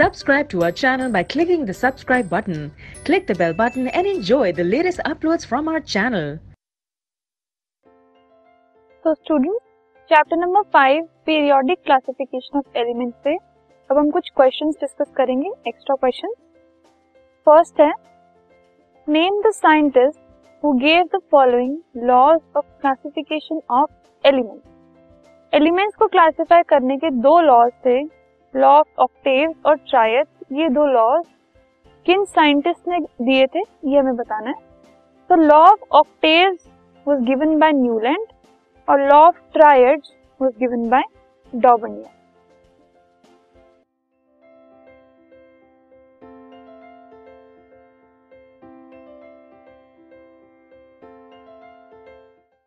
Subscribe to our channel by clicking the subscribe button. Click the bell button and enjoy the latest uploads from our channel. तो students chapter number five periodic classification of elements से अब हम कुछ questions discuss करेंगे extra question first है name the scientist who gave the following laws of classification of elements elements को classify करने के दो लॉज थे लॉ ऑफ़ ऑक्टेव और ट्रायड ये दो लॉज किन साइंटिस्ट ने दिए थे, ये हमें बताना है। तो law of octave was given by Newland और law of triads was given by Dobereiner